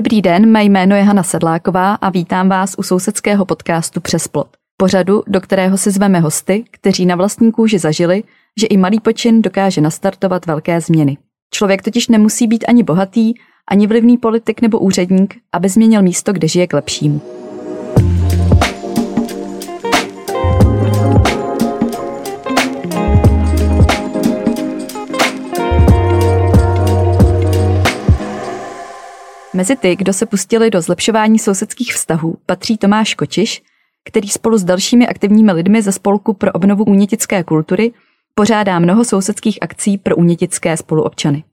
Dobrý den, mé jméno je Hana Sedláková a vítám vás u sousedského podcastu Přes plot. Pořadu, do kterého si zveme hosty, kteří na vlastní kůži zažili, že i malý počin dokáže nastartovat velké změny. Člověk totiž nemusí být ani bohatý, ani vlivný politik nebo úředník, aby změnil místo, kde žije k lepšímu. Mezi ty, kdo se pustili do zlepšování sousedských vztahů, patří Tomáš Kočiš, který spolu s dalšími aktivními lidmi ze Spolku pro obnovu únětické kultury pořádá mnoho sousedských akcí pro únětické spoluobčany.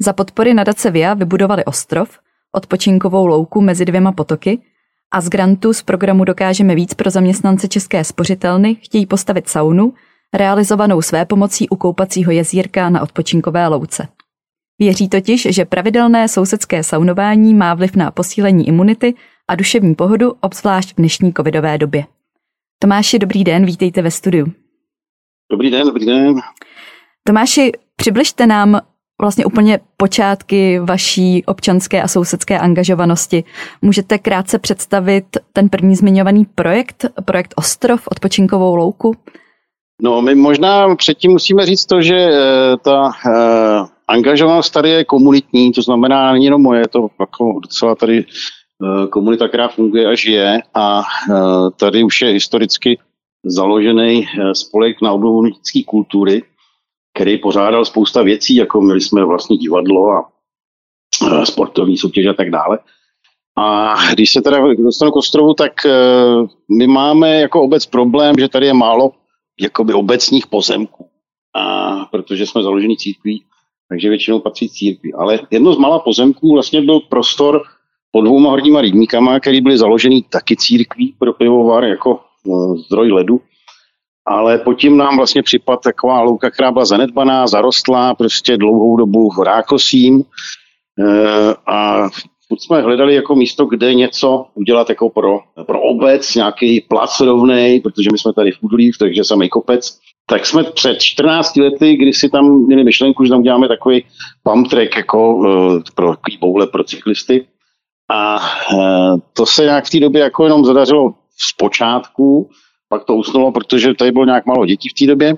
Za podpory nadace VIA vybudovali ostrov, odpočinkovou louku mezi dvěma potoky a z grantu z programu Dokážeme víc pro zaměstnance České spořitelny chtějí postavit saunu, realizovanou své pomocí u koupacího jezírka na odpočinkové louce. Věří totiž, že pravidelné sousedské saunování má vliv na posílení imunity a duševní pohodu, obzvlášť v dnešní covidové době. Tomáši, dobrý den, vítejte ve studiu. Dobrý den, dobrý den. Tomáši, přibližte nám vlastně úplně počátky vaší občanské a sousedské angažovanosti. Můžete krátce představit ten první zmiňovaný projekt, projekt Ostrov, odpočinkovou louku? No, my možná předtím musíme říct to, že eh, ta eh, angažovanost tady je komunitní, to znamená, není jenom moje, je to jako docela tady eh, komunita, která funguje a žije a tady už je historicky založený spolek na obnovu lidské kultury, který pořádal spousta věcí, jako měli jsme vlastní divadlo a sportovní soutěž a tak dále. A když se teda dostanu k ostrovu, tak my máme jako obec problém, že tady je málo jakoby obecních pozemků. A protože jsme založeni církví, takže většinou patří církvi. Ale jedno z malá pozemků vlastně byl prostor pod dvouma horníma rybníkama, který byly založený taky církví pro pivovar jako no, zdroj ledu. Ale pod tím nám vlastně připad taková louka, která byla zanedbaná, zarostlá prostě dlouhou dobu rákosím. E, a furt jsme hledali jako místo, kde něco udělat jako pro, pro obec, nějaký plac rovnej, protože my jsme tady v Udlív, takže samý kopec. Tak jsme před 14 lety, kdy si tam měli myšlenku, že tam děláme takový pump track jako uh, pro takový boule pro cyklisty. A uh, to se nějak v té době jako jenom zadařilo z počátku, pak to usnulo, protože tady bylo nějak málo dětí v té době.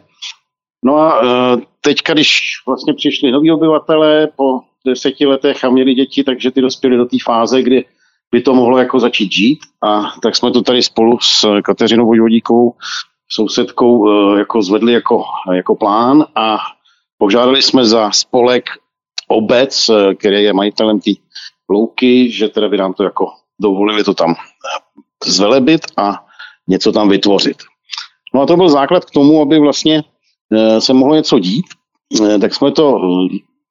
No a uh, teďka, když vlastně přišli noví obyvatelé po deseti letech a měli děti, takže ty dospěli do té fáze, kdy by to mohlo jako začít žít. A tak jsme to tady spolu s Kateřinou Vojvodíkovou, sousedkou, eh, jako zvedli jako, jako plán a požádali jsme za spolek obec, eh, který je majitelem té louky, že teda by nám to jako dovolili to tam zvelebit a něco tam vytvořit. No a to byl základ k tomu, aby vlastně eh, se mohlo něco dít, tak jsme to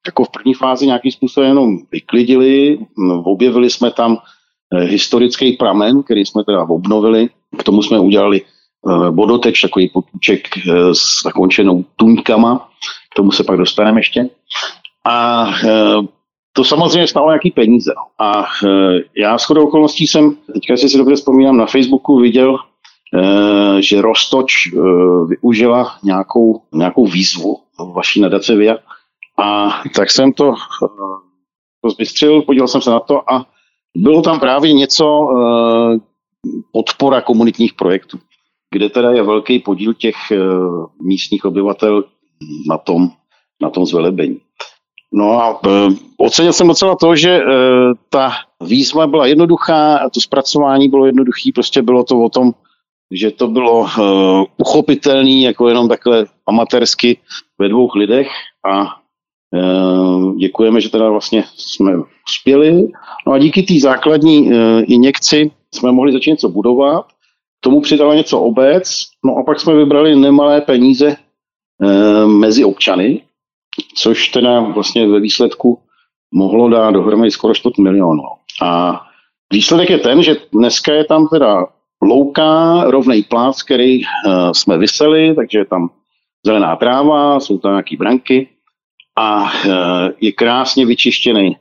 jako v první fázi nějakým způsobem jenom vyklidili, objevili jsme tam historický pramen, který jsme teda obnovili, k tomu jsme udělali bodoteč, takový potůček eh, s zakončenou tuňkama, k tomu se pak dostaneme ještě. A to samozřejmě stálo nějaký peníze. A já s chodou okolností jsem, teďka si dobře vzpomínám, na Facebooku viděl, že Rostoč využila nějakou, nějakou výzvu vaší nadace VIA, a tak jsem to, to zbystřil, podíval jsem se na to a bylo tam právě něco eh, podpora komunitních projektů, kde teda je velký podíl těch eh, místních obyvatel na tom, na tom zvelebení. No a e, ocenil jsem docela to, že e, ta výzva byla jednoduchá a to zpracování bylo jednoduché, prostě bylo to o tom, že to bylo uchopitelné jako jenom takhle amatérsky ve dvou lidech a Eh, děkujeme, že teda vlastně jsme uspěli. No a díky té základní eh, injekci jsme mohli začít něco budovat. Tomu přidala něco obec, no a pak jsme vybrali nemalé peníze eh, mezi občany, což teda vlastně ve výsledku mohlo dát dohromady skoro 4 milionů. A výsledek je ten, že dneska je tam teda louka, rovnej plác, který jsme vyseli, takže je tam zelená tráva, jsou tam nějaké branky, a e, je krásně vyčištěný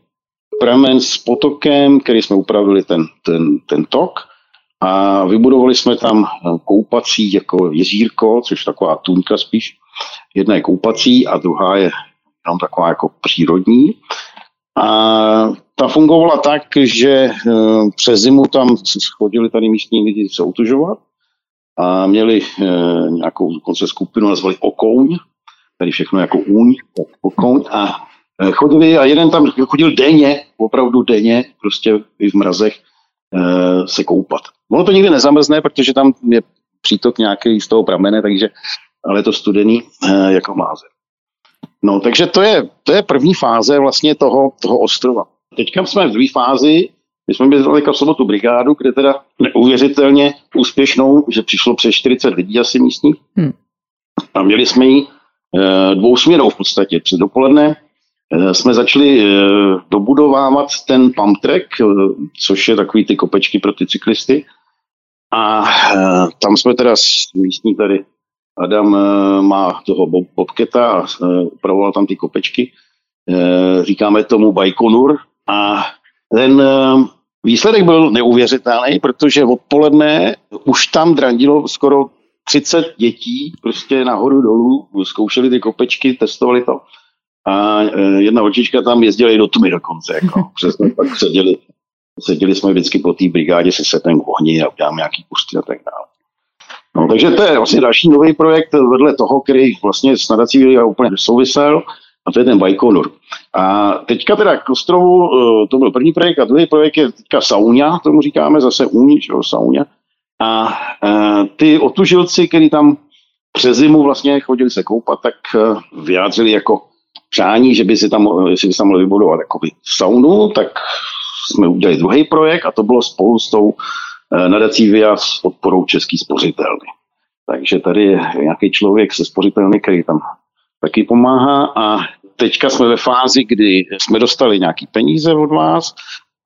pramen s potokem, který jsme upravili ten, ten, ten tok a vybudovali jsme tam e, koupací jako jezírko, což je taková tunka spíš. Jedna je koupací a druhá je jenom taková jako přírodní. A ta fungovala tak, že přes zimu tam chodili tady místní lidi se utužovat a měli nějakou dokonce skupinu, nazvali Okouň, tady všechno jako úň, Okouň a chodili a jeden tam chodil denně, opravdu denně, prostě i v mrazech, se koupat. Ono to nikdy nezamrzne, protože tam je přítok nějaký z toho pramene, takže ale je to studený eh, jako máze. No, takže to je, to je první fáze vlastně toho, toho ostrova. Teďka jsme v druhé fázi, my jsme byli v sobotu brigádu, kde teda neuvěřitelně úspěšnou, že přišlo přes 40 lidí asi místních. Hmm. A měli jsme ji e, dvou směrou v podstatě. Před dopoledne jsme začali e, dobudovávat ten pump track, e, což je takový ty kopečky pro ty cyklisty. A tam jsme teda místní tady Adam má toho Bobketa a upravoval tam ty kopečky. Říkáme tomu Bajkonur a ten výsledek byl neuvěřitelný, protože odpoledne už tam drandilo skoro 30 dětí prostě nahoru dolů, zkoušeli ty kopečky, testovali to. A jedna holčička tam jezdila i do tmy dokonce, jako. Přesně pak seděli seděli jsme vždycky po té brigádě se setem k ohni a uděláme nějaký pusty a tak dále. No, takže to je vlastně další nový projekt vedle toho, který vlastně s nadací úplně souvisel, a to je ten Bajkonur. A teďka teda k ostrovu, eh, to byl první projekt, a druhý projekt je teďka Sauňa, tomu říkáme zase Úni, že jo, Sauňa. A e, ty otužilci, kteří tam přes zimu vlastně chodili se koupat, tak e, vyjádřili jako přání, že by si tam, jestli by si tam mohli vybudovat jakoby saunu, tak jsme udělali druhý projekt a to bylo spolu s tou eh, nadací VIA s podporou Český spořitelny. Takže tady je nějaký člověk se spořitelny, který tam taky pomáhá a teďka jsme ve fázi, kdy jsme dostali nějaký peníze od vás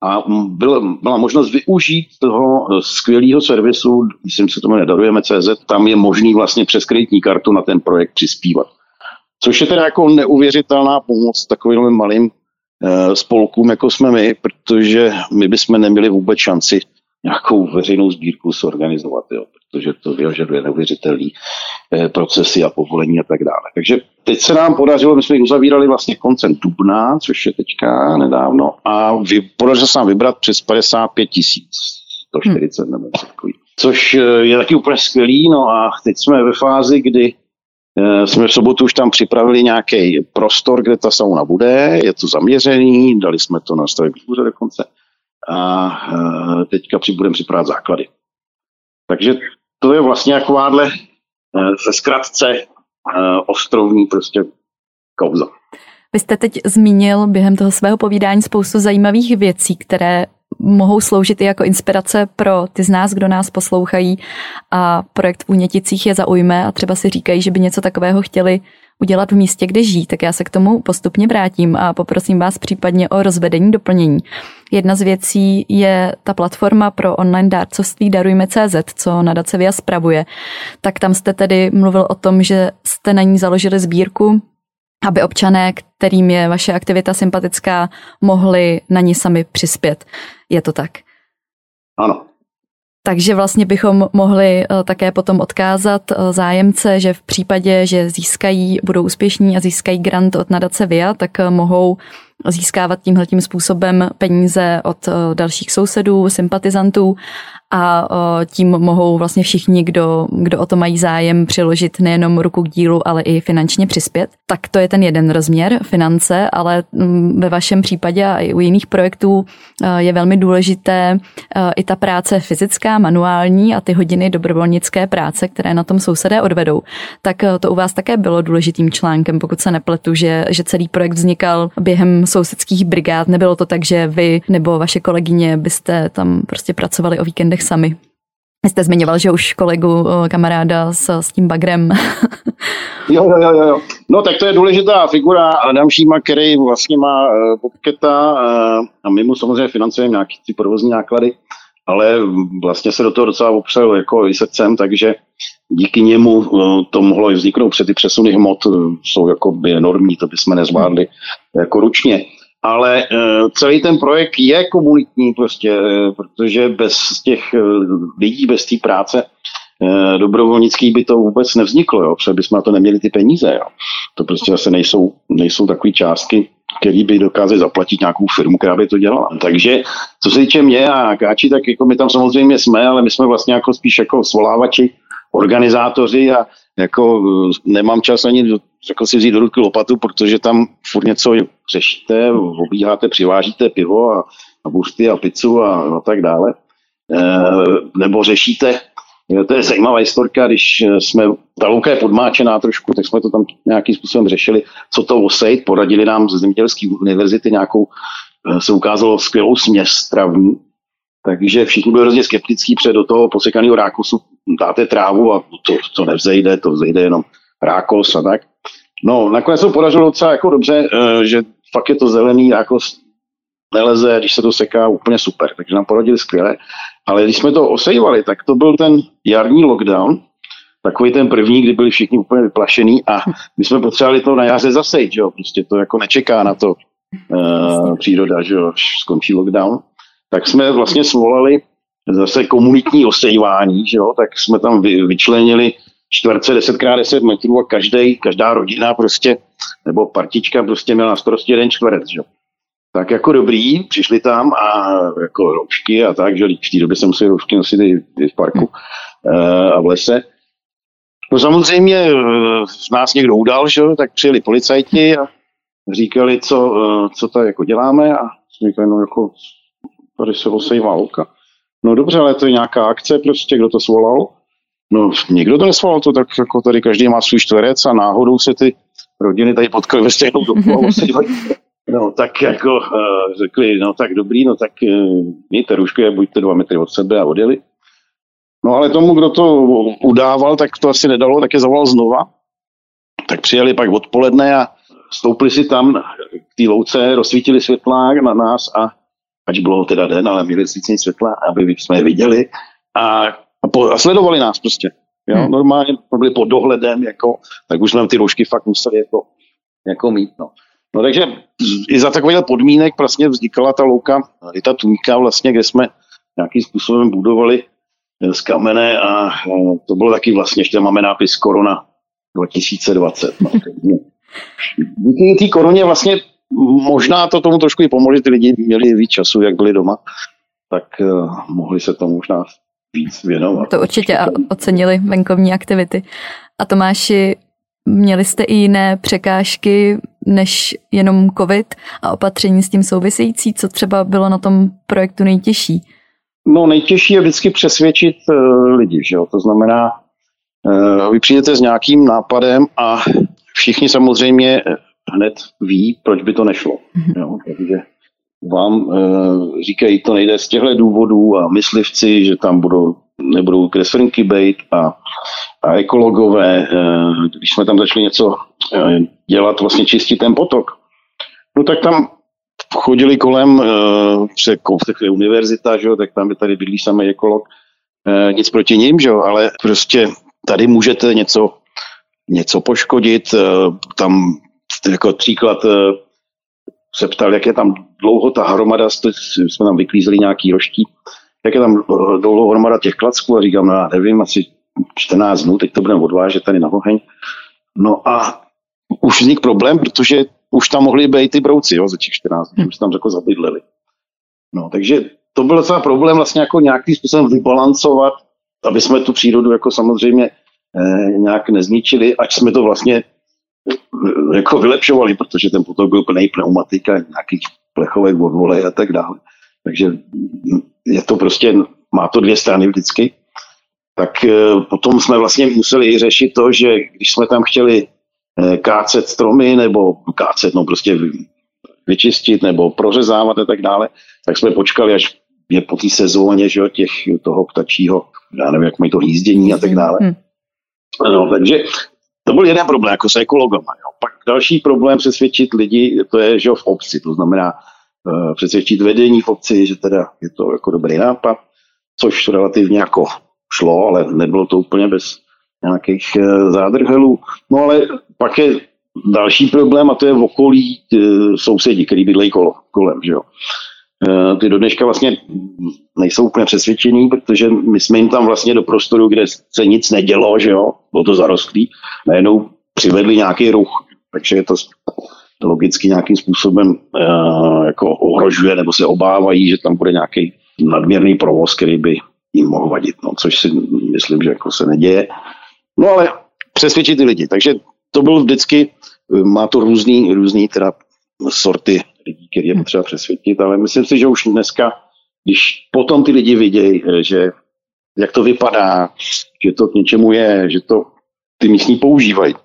a byla, byla možnost využít toho skvělého servisu, myslím, se tomu nedarujeme CZ, tam je možný vlastně přes kreditní kartu na ten projekt přispívat. Což je teda jako neuvěřitelná pomoc takovým malým Eh, spolkům, jako jsme my, protože my bychom neměli vůbec šanci nějakou veřejnou sbírku zorganizovat, jo, protože to vyžaduje neuvěřitelný eh, procesy a povolení a tak dále. Takže teď se nám podařilo, my jsme uzavírali vlastně koncem dubna, což je teďka nedávno, a vy, podařilo se nám vybrat přes 55 tisíc, 140 hmm. nebo takový. Což eh, je taky úplně skvělý, no a teď jsme ve fázi, kdy jsme v sobotu už tam připravili nějaký prostor, kde ta sauna bude, je to zaměřený, dali jsme to na stavební úřad dokonce a eh, teďka budeme připravovat základy. Takže to je vlastně takováhle ze eh, zkratce ostrovní prostě kauza. Vy jste teď zmínil během toho svého povídání spoustu zajímavých věcí, které mohou sloužit i jako inspirace pro ty z nás, kdo nás poslouchají a projekt v Úněticích je zaujme a třeba si říkají, že by něco takového chtěli udělat v místě, kde žijí, tak já se k tomu postupně vrátím a poprosím vás případně o rozvedení doplnění. Jedna z věcí je ta platforma pro online dárcovství Darujme.cz, co nadace VIA spravuje. Tak tam jste tedy mluvil o tom, že jste na ní založili sbírku aby občané, kterým je vaše aktivita sympatická, mohli na ní sami přispět. Je to tak? Ano. Takže vlastně bychom mohli eh, také potom odkázat eh, zájemce, že v případě, že získají, budou úspěšní a získají grant od nadace VIA, tak eh, mohou získávat tímhletím způsobem peníze od dalších sousedů, sympatizantů a tím mohou vlastně všichni, kdo, kdo o to mají zájem, přiložit nejenom ruku k dílu, ale i finančně přispět. Tak to je ten jeden rozměr, finance, ale mm, ve vašem případě a i u jiných projektů je velmi důležité i ta práce fyzická, manuální a ty hodiny dobrovolnické práce, které na tom sousedé odvedou. Tak to u vás také bylo důležitým článkem, pokud se nepletu, že, že celý projekt vznikal během sousedských brigád. Nebylo to tak, že vy nebo vaše kolegyně byste tam prostě pracovali o víkendech sami. Vy jste zmiňoval, že už kolegu, kamaráda s, s tím bagrem. jo, jo, jo, jo. No tak to je důležitá figura Adam Šíma, který vlastně má uh, Popketa uh, a my mu samozřejmě financujeme nějaké ty provozní náklady, ale vlastně se do toho docela opřel jako i srdcem, takže díky němu uh, to mohlo i vzniknout, před ty přesuny hmot jsou jako by enormní, to bychom nezvládli jako ručně ale uh, celý ten projekt je komunitní prostě, uh, protože bez těch uh, lidí, bez té práce dobrovolnický by to vůbec nevzniklo, jo, protože bychom na to neměli ty peníze. Jo. To prostě zase nejsou, nejsou takové částky, který by dokázal zaplatit nějakou firmu, která by to dělala. Takže co se týče mě a Káči, tak jako my tam samozřejmě jsme, ale my jsme vlastně jako spíš jako svolávači, organizátoři a jako nemám čas ani jako si vzít do ruky lopatu, protože tam furt něco řešíte, obíháte, přivážíte pivo a, a buřty a pizzu a, a tak dále. E, nebo řešíte to je zajímavá historka, když jsme, ta louka je podmáčená trošku, tak jsme to tam nějakým způsobem řešili, co to osejt, poradili nám ze zemědělské univerzity nějakou, eh, se ukázalo skvělou směs stravní, takže všichni byli hrozně skeptický před do toho posekaného rákosu dáte trávu a to, to nevzejde, to vzejde jenom rákos a tak. No, nakonec se podařilo docela jako dobře, eh, že fakt je to zelený rákos neleze, když se to seká, úplně super, takže nám poradili skvěle. Ale když jsme to osejvali, tak to byl ten jarní lockdown, takový ten první, kdy byli všichni úplně vyplašení a my jsme potřebovali to na jaře zasejt, že jo, prostě to jako nečeká na to uh, příroda, že jo, až skončí lockdown. Tak jsme vlastně svolali zase komunitní osejvání, že jo, tak jsme tam vy, vyčlenili čtverce 10x10 metrů a každý, každá rodina prostě, nebo partička prostě měla na starosti jeden čtverec, že jo tak jako dobrý, přišli tam a jako roušky a tak, že v té době jsem musel roušky nosit i, i v parku hmm. a v lese. No samozřejmě eh, nás někdo udal, že? tak přijeli policajti a říkali, co, eh, co tady jako děláme a říkali, no jako tady se osejvá louka. No dobře, ale to je nějaká akce prostě, kdo to svolal? No nikdo to nesvolal, to tak jako tady každý má svůj čtverec a náhodou se ty rodiny tady potkali ve stejnou dobu a No tak jako uh, řekli, no tak dobrý, no tak uh, mějte rušky a buďte dva metry od sebe a odjeli. No ale tomu, kdo to udával, tak to asi nedalo, tak je zavolal znova. Tak přijeli pak odpoledne a stoupili si tam k té louce, rozsvítili světlák na nás a ať bylo teda den, ale měli svícení světla, aby jsme je viděli a, a, po, a sledovali nás prostě. Jo? Hmm. Normálně byli pod dohledem, jako, tak už jsme ty roušky fakt museli jako, jako mít. No. No takže i za takových podmínek vlastně vznikala ta louka, i ta tůňka vlastně, kde jsme nějakým způsobem budovali z kamene a to bylo taky vlastně, ještě máme nápis Korona 2020. No, díky té koroně vlastně možná to tomu trošku i pomohlo, že ty lidi měli víc času, jak byli doma, tak uh, mohli se tomu možná víc věnovat. To určitě a ocenili venkovní aktivity. A Tomáši, měli jste i jiné překážky než jenom covid a opatření s tím související? Co třeba bylo na tom projektu nejtěžší? No nejtěžší je vždycky přesvědčit uh, lidi, že jo? To znamená, uh, vy přijdete s nějakým nápadem a všichni samozřejmě hned ví, proč by to nešlo. Mm-hmm. Jo? Takže vám uh, říkají, to nejde z těchto důvodů a myslivci, že tam budou, nebudou kreslinky bejt a, a ekologové, uh, když jsme tam začali něco Eh, dělat, vlastně čistit ten potok. No tak tam chodili kolem, uh, kousek je univerzita, že jo, tak tam by tady bydlí samý ekolog, uh, nic proti ním, že jo, ale prostě tady můžete něco, něco poškodit, uh, tam jako příklad se ptal, jak je tam dlouho ta hromada, jsme tam vyklízeli nějaký roští, jak je tam dlouho hromada těch klacků a říkám, no já nevím, asi 14 dnů, teď to budeme odvážet tady na oheň. No a už vznik problém, protože už tam mohli být ty brouci jo, za těch 14 dní, už tam jako zabydleli. No, takže to byl docela problém vlastně jako nějakým způsobem vybalancovat, aby jsme tu přírodu jako samozřejmě eh, nějak nezničili, ať jsme to vlastně eh, jako vylepšovali, protože ten potok byl plný pneumatika, nějakých plechovek od a tak dále. Takže je to prostě, má to dvě strany vždycky. Tak eh, potom jsme vlastně museli řešit to, že když jsme tam chtěli Eh, kácet stromy nebo kácet, no prostě vyčistit nebo prořezávat a tak dále, tak jsme počkali, až je po té sezóně, že jo, těch, toho ptačího, já nevím, jak mají to hnízdění a tak dále. Hmm. No, takže to byl jeden problém, jako s ekologama. Jo. Pak další problém přesvědčit lidi, to je, že v obci, to znamená uh, přesvědčit vedení v obci, že teda je to jako dobrý nápad, což relativně jako šlo, ale nebylo to úplně bez nějakých uh, zádrhelů. No ale pak je další problém a to je v okolí e, sousedí, který bydlejí kolem. Že jo. E, ty do dneška vlastně nejsou úplně přesvědčení, protože my jsme jim tam vlastně do prostoru, kde se nic nedělo, že jo, bylo to zarostlý, najednou přivedli nějaký ruch, takže je to logicky nějakým způsobem uh, jako ohrožuje nebo se obávají, že tam bude nějaký nadměrný provoz, který by jim mohl vadit, no, což si myslím, že jako se neděje. No ale přesvědčit ty lidi. Takže to bylo vždycky, má to různý, různý teda sorty lidí, který je potřeba přesvědčit, ale myslím si, že už dneska, když potom ty lidi vidějí, že jak to vypadá, že to k něčemu je, že to ty místní používají,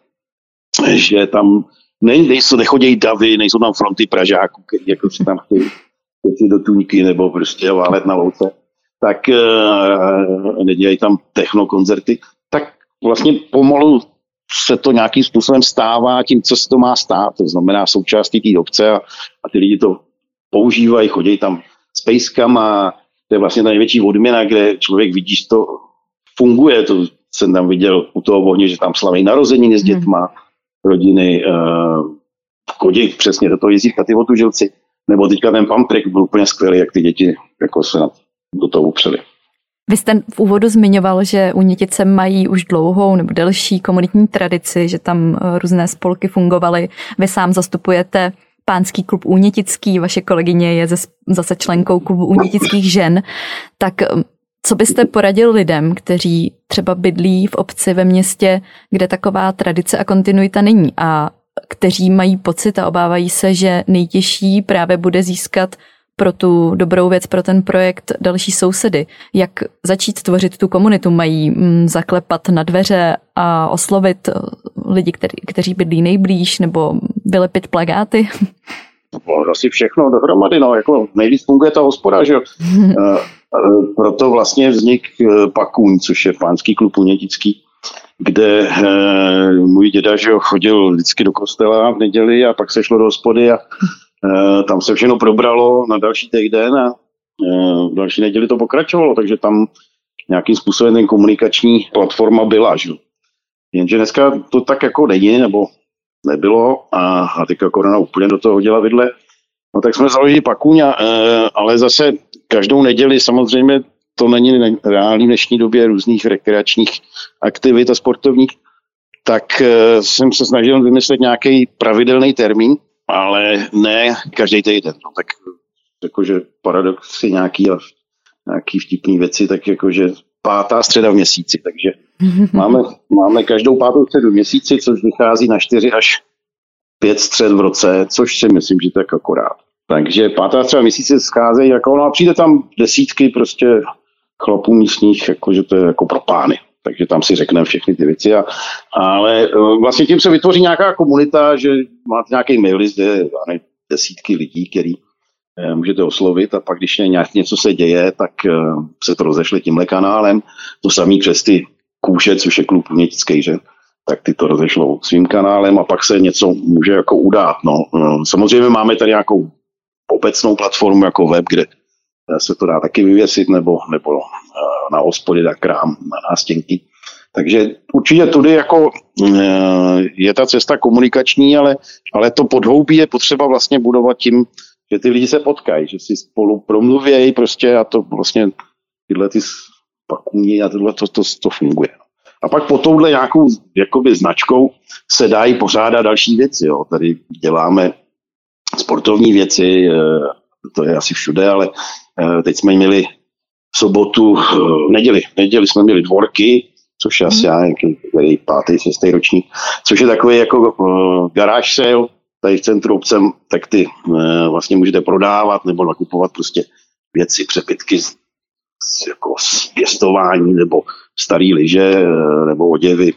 že tam ne, nejsou, nechodějí davy, nejsou tam fronty Pražáků, který jako si tam chtějí do tuňky nebo prostě válet na louce, tak uh, nedělají tam technokoncerty, tak vlastně pomalu se to nějakým způsobem stává tím, co se to má stát. To znamená součástí té obce a, a ty lidi to používají, chodí tam s pejskama, to je vlastně ta největší odměna, kde člověk vidí, že to funguje. To jsem tam viděl u toho ohně, že tam slaví narozeniny s hmm. dětma, rodiny, uh, chodí přesně do toho jezdítka ty otužilci. Nebo teďka ten pamprik byl úplně skvělý, jak ty děti jako se do toho upřeli. Vy jste v úvodu zmiňoval, že Unětice mají už dlouhou nebo delší komunitní tradici, že tam eh, různé spolky fungovaly. Vy sám zastupujete pánský klub Únětický, vaše kolegyně je zase členkou klubu Únětických žen. Tak eh, co byste poradil lidem, kteří třeba bydlí v obci ve městě, kde taková tradice a kontinuita není a kteří mají pocit a obávají se, že nejtěžší právě bude získat pro tu dobrou věc, pro ten projekt další sousedy. Jak začít tvořit tu komunitu? Mají mm, zaklepat na dveře a oslovit eh, lidi, který, kteří bydlí nejblíž, nebo vylepit plagáty? No, asi všechno dohromady, no, jako nejvíc funguje ta hospoda, že jo. Eh, eh, proto vlastně vznik Pakuň, což je pánský klub unětický, kde můj děda že jo, chodil vždycky do kostela v neděli a pak se šlo do hospody a tam se všechno probralo na další týden a eh, v další neděli to pokračovalo, takže tam nějakým způsobem ten komunikační platforma byla. Že? Jenže dneska to tak jako není, nebo nebylo a, a teďka korona úplně do toho hodila vidle. No tak jsme založili Pakuň, a, eh, ale zase každou neděli samozřejmě to není reálný v dnešní době různých rekreačních aktivit a sportovních, tak jsem se snažil vymyslet nějaký pravidelný termín, ale ne každý týden. No, tak jakože paradoxy nějaký nějaký vtipný věci, tak jakože pátá středa v měsíci, takže máme, máme každou pátou středu v měsíci, což vychází na čtyři až pět střed v roce, což si myslím, že tak akorát. Takže pátá středa v měsíci scházejí, jako, no a přijde tam desítky prostě chlapů místních, jakože to je jako pro pány takže tam si řekneme všechny ty věci. A, ale e, vlastně tím se vytvoří nějaká komunita, že máte nějaký mail list, kde desítky lidí, který e, můžete oslovit a pak, když nějak něco se děje, tak e, se to rozešle tímhle kanálem. To samý přes ty kůže, což je klub mětický, že? tak ty to rozešlou svým kanálem a pak se něco může jako udát. No. Samozřejmě máme tady nějakou obecnou platformu jako web, kde se to dá taky vyvěsit, nebo, nebo eh, na hospody, na krám, na nástěnky. Takže určitě tudy jako eh, je ta cesta komunikační, ale, ale to podhoubí je potřeba vlastně budovat tím, že ty lidi se potkají, že si spolu promluvějí prostě a to vlastně tyhle ty pakuní a tohle to, to, to funguje. A pak po touhle nějakou jakoby značkou se dají pořádat další věci. Jo. Tady děláme sportovní věci, eh, to je asi všude, ale Eh, teď jsme měli v sobotu, v eh, neděli, neděli jsme měli dvorky, což je asi já nějaký pátý, šestý ročník, což je takový jako uh, garáž sale, tady v centru obcem, tak ty uh, vlastně můžete prodávat nebo nakupovat prostě věci, přebytky z, z, jako z pěstování nebo starý liže nebo oděvy.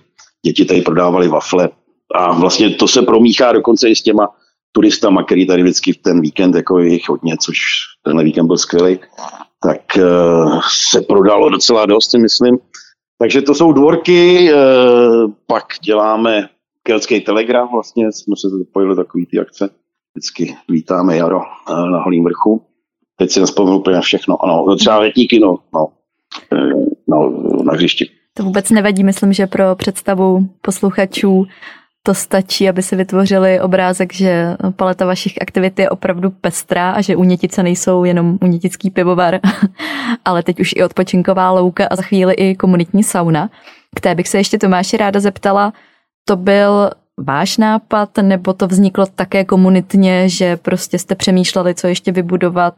Děti tady prodávali wafle. A vlastně to se promíchá dokonce i s těma turistama, který tady vždycky v ten víkend, jako je jich hodně, což tenhle víkend byl skvělý, tak uh, se prodalo docela dost, myslím. Takže to jsou dvorky, uh, pak děláme Kelský telegram, vlastně jsme se zapojili takový ty akce. Vždycky vítáme jaro uh, na Holým vrchu. Teď si nespomenu úplně všechno. Ano, třeba letníky, no, no, no, na hřišti. To vůbec nevadí, myslím, že pro představu posluchačů to stačí, aby si vytvořili obrázek, že paleta vašich aktivit je opravdu pestrá a že unětice nejsou jenom unětický pivovar, ale teď už i odpočinková louka a za chvíli i komunitní sauna. K té bych se ještě Tomáši ráda zeptala, to byl váš nápad, nebo to vzniklo také komunitně, že prostě jste přemýšleli, co ještě vybudovat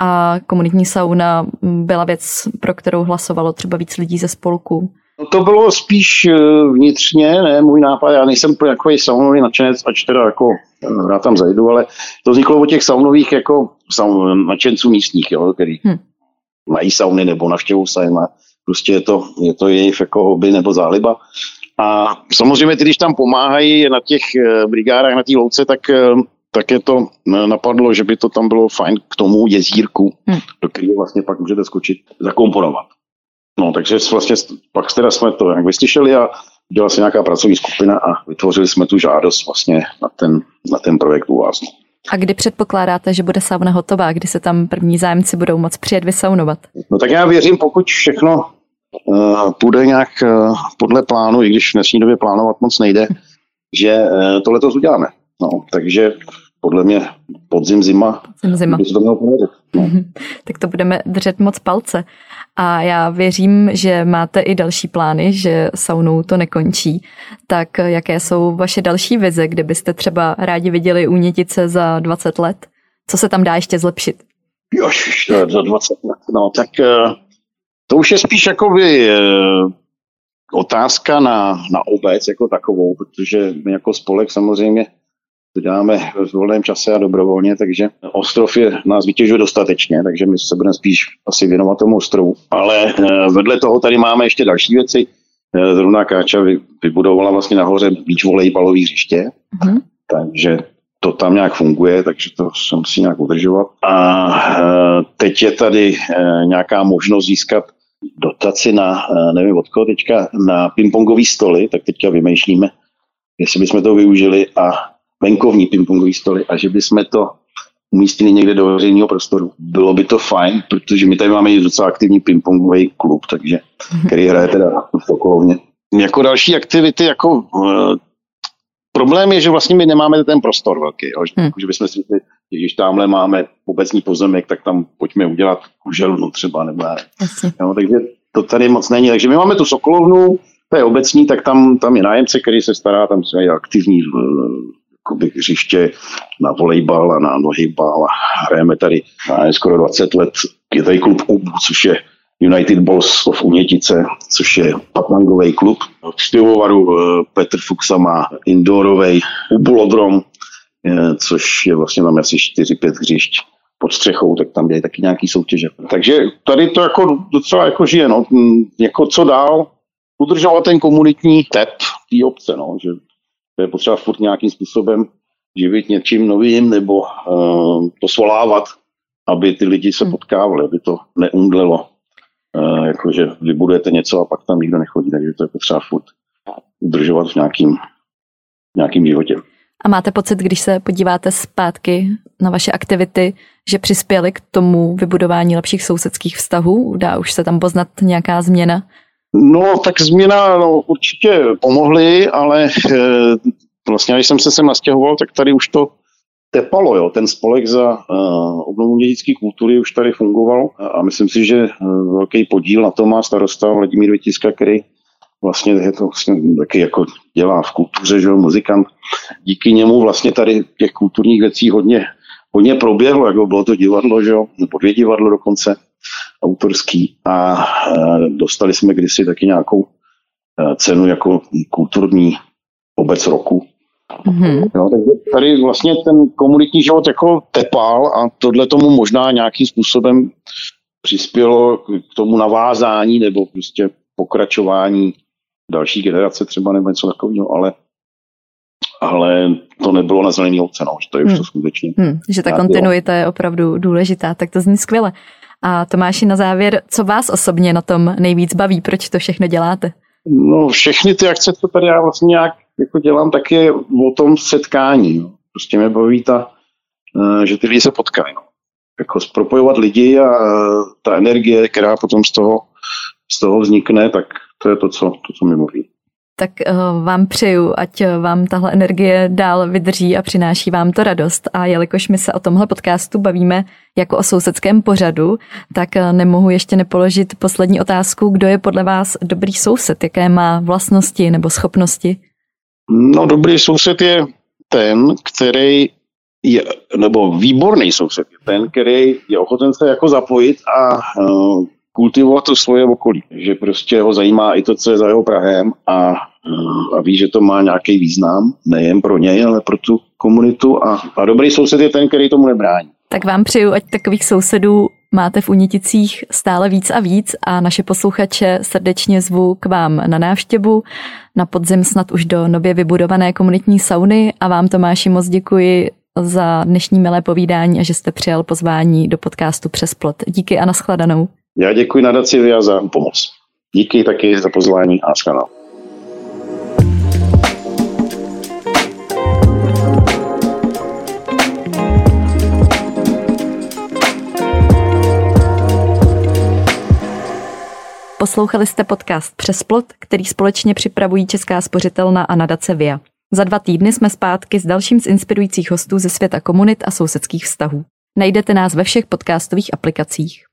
a komunitní sauna byla věc, pro kterou hlasovalo třeba víc lidí ze spolku? No to bylo spíš eh, vnitřně, ne můj nápad, já nejsem takový saunový nadšenec, ač teda jako eh, já tam zajdu, ale to vzniklo od těch saunových jako saun, nadšenců místních, jo, který hmm. mají sauny nebo navštěvují sauna. Prostě je to, je to jejich jako hobby nebo záliba. A samozřejmě, když tam pomáhají na těch eh, brigádách, na té louce, tak, tak je to napadlo, že by to tam bylo fajn k tomu jezírku, hmm. do kterého vlastně pak můžete skočit, zakomponovat. No, takže vlastně pak teda jsme to jak vyslyšeli a dělala se nějaká pracovní skupina a vytvořili jsme tu žádost vlastně na ten, na ten projekt u vás. A kdy předpokládáte, že bude sauna hotová, kdy se tam první zájemci budou moc přijet vysaunovat? No tak já věřím, pokud všechno uh, půjde nějak uh, podle plánu, i když v dnešní době plánovat moc nejde, že uh, to letos uděláme. No, takže podle mě podzim, zima, podzim, zima. by se to mělo podařit. No. tak to budeme držet moc palce. A já věřím, že máte i další plány, že saunou to nekončí. Tak jaké jsou vaše další vize, kde byste třeba rádi viděli Únětice za 20 let? Co se tam dá ještě zlepšit? Jož, za 20 let. No, tak eh, to už je spíš jakoby eh, otázka na, na obec jako takovou, protože my jako spolek samozřejmě to děláme v volném čase a dobrovolně, takže ostrov je, nás vytěžuje dostatečně, takže my se budeme spíš asi věnovat tomu ostrovu. Ale eh, vedle toho tady máme ještě další věci. Eh, zrovna Káča vybudovala vlastně nahoře beach volejbalový hřiště, mm-hmm. takže to tam nějak funguje, takže to se musí nějak udržovat. A eh, teď je tady nějaká možnost získat dotaci na, nevím od koho teďka, na pingpongový stoly, tak teďka vymýšlíme, jestli bychom to využili a venkovní pingpongové stoly a že bychom to umístili někde do veřejného prostoru. Bylo by to fajn, protože my tady máme docela aktivní pingpongový klub, takže, který hraje teda v Sokolovně. Jako další aktivity, jako uh, problém je, že vlastně my nemáme ten prostor velký, jo? Hmm. že bychom si když tamhle máme obecní pozemek, tak tam pojďme udělat kuželnu třeba, nebo já. Jo, takže to tady moc není. Takže my máme tu Sokolovnu, to je obecní, tak tam, tam je nájemce, který se stará, tam je aktivní eh, hřiště na volejbal a na nohybal a hrajeme tady na skoro 20 let. Je tady klub UB, což je United Balls of Unětice, což je patlangový klub. V pivovaru eh, Petr Fuxa má indoorový ubulodrom, eh, což je vlastně tam asi 4-5 hřišť pod střechou, tak tam je taky nějaký soutěže. Takže tady to jako docela jako žije, no. Jako co dál, udržovat ten komunitní tep té obce, no, že to je potřeba furt nějakým způsobem živit něčím novým nebo uh, to svolávat, aby ty lidi se hmm. potkávali, aby to neumdlelo. Uh, jakože vybudujete něco a pak tam nikdo nechodí, takže to je potřeba furt udržovat v nějakým, nějakým životě. A máte pocit, když se podíváte zpátky na vaše aktivity, že přispěly k tomu vybudování lepších sousedských vztahů? Dá už se tam poznat nějaká změna? No, tak změna no, určitě pomohly, ale e, vlastně, když jsem se sem nastěhoval, tak tady už to tepalo, jo. Ten spolek za uh, obnovu dědické kultury už tady fungoval a myslím si, že uh, velký podíl na to má starosta Vladimír Vytiska, který vlastně je to vlastně taky jako dělá v kultuře, že jo, muzikant. Díky němu vlastně tady těch kulturních věcí hodně, hodně proběhlo, jako bylo to divadlo, že jo, nebo dvě divadlo dokonce autorský a e, dostali jsme kdysi taky nějakou e, cenu jako kulturní obec roku. Mm-hmm. Jo, takže tady vlastně ten komunitní život jako tepal a tohle tomu možná nějakým způsobem přispělo k tomu navázání nebo prostě pokračování další generace třeba nebo něco takového, ale ale to nebylo na zelený ovce, no, že to je už hmm. to skutečně. Hmm, že ta kontinuita je opravdu důležitá, tak to zní skvěle. A Tomáši, na závěr, co vás osobně na tom nejvíc baví, proč to všechno děláte? No všechny ty akce, co tady já vlastně nějak jako dělám, tak je o tom setkání. No. Prostě mě baví ta, eh, že ty lidi se potkají. No. Jako propojovat lidi a eh, ta energie, která potom z toho, z toho vznikne, tak to je to, co, to, co mi baví tak eh, vám přeju, ať eh, vám tahle energie dál vydrží a přináší vám to radost. A jelikož my se o tomhle podcastu bavíme jako o sousedském pořadu, tak eh, nemohu ještě nepoložit poslední otázku, kdo je podle vás dobrý soused, jaké má vlastnosti nebo schopnosti? No dobrý soused je ten, který je, nebo výborný soused je ten, který je ochoten se jako zapojit a kultivovat to svoje okolí. Že prostě ho zajímá i to, co je za jeho Prahem a, a ví, že to má nějaký význam, nejen pro něj, ale pro tu komunitu a, a dobrý soused je ten, který tomu nebrání. Tak vám přeju, ať takových sousedů máte v Uniticích stále víc a víc a naše posluchače srdečně zvu k vám na návštěvu, na podzim snad už do nově vybudované komunitní sauny a vám Tomáši moc děkuji za dnešní milé povídání a že jste přijal pozvání do podcastu Přes plot. Díky a naschledanou. Já děkuji nadaci Via za pomoc. Díky taky za pozvání a naschledanou. Poslouchali jste podcast Přes plot, který společně připravují Česká spořitelna a nadace VIA. Za dva týdny jsme zpátky s dalším z inspirujících hostů ze světa komunit a sousedských vztahů. Najdete nás ve všech podcastových aplikacích.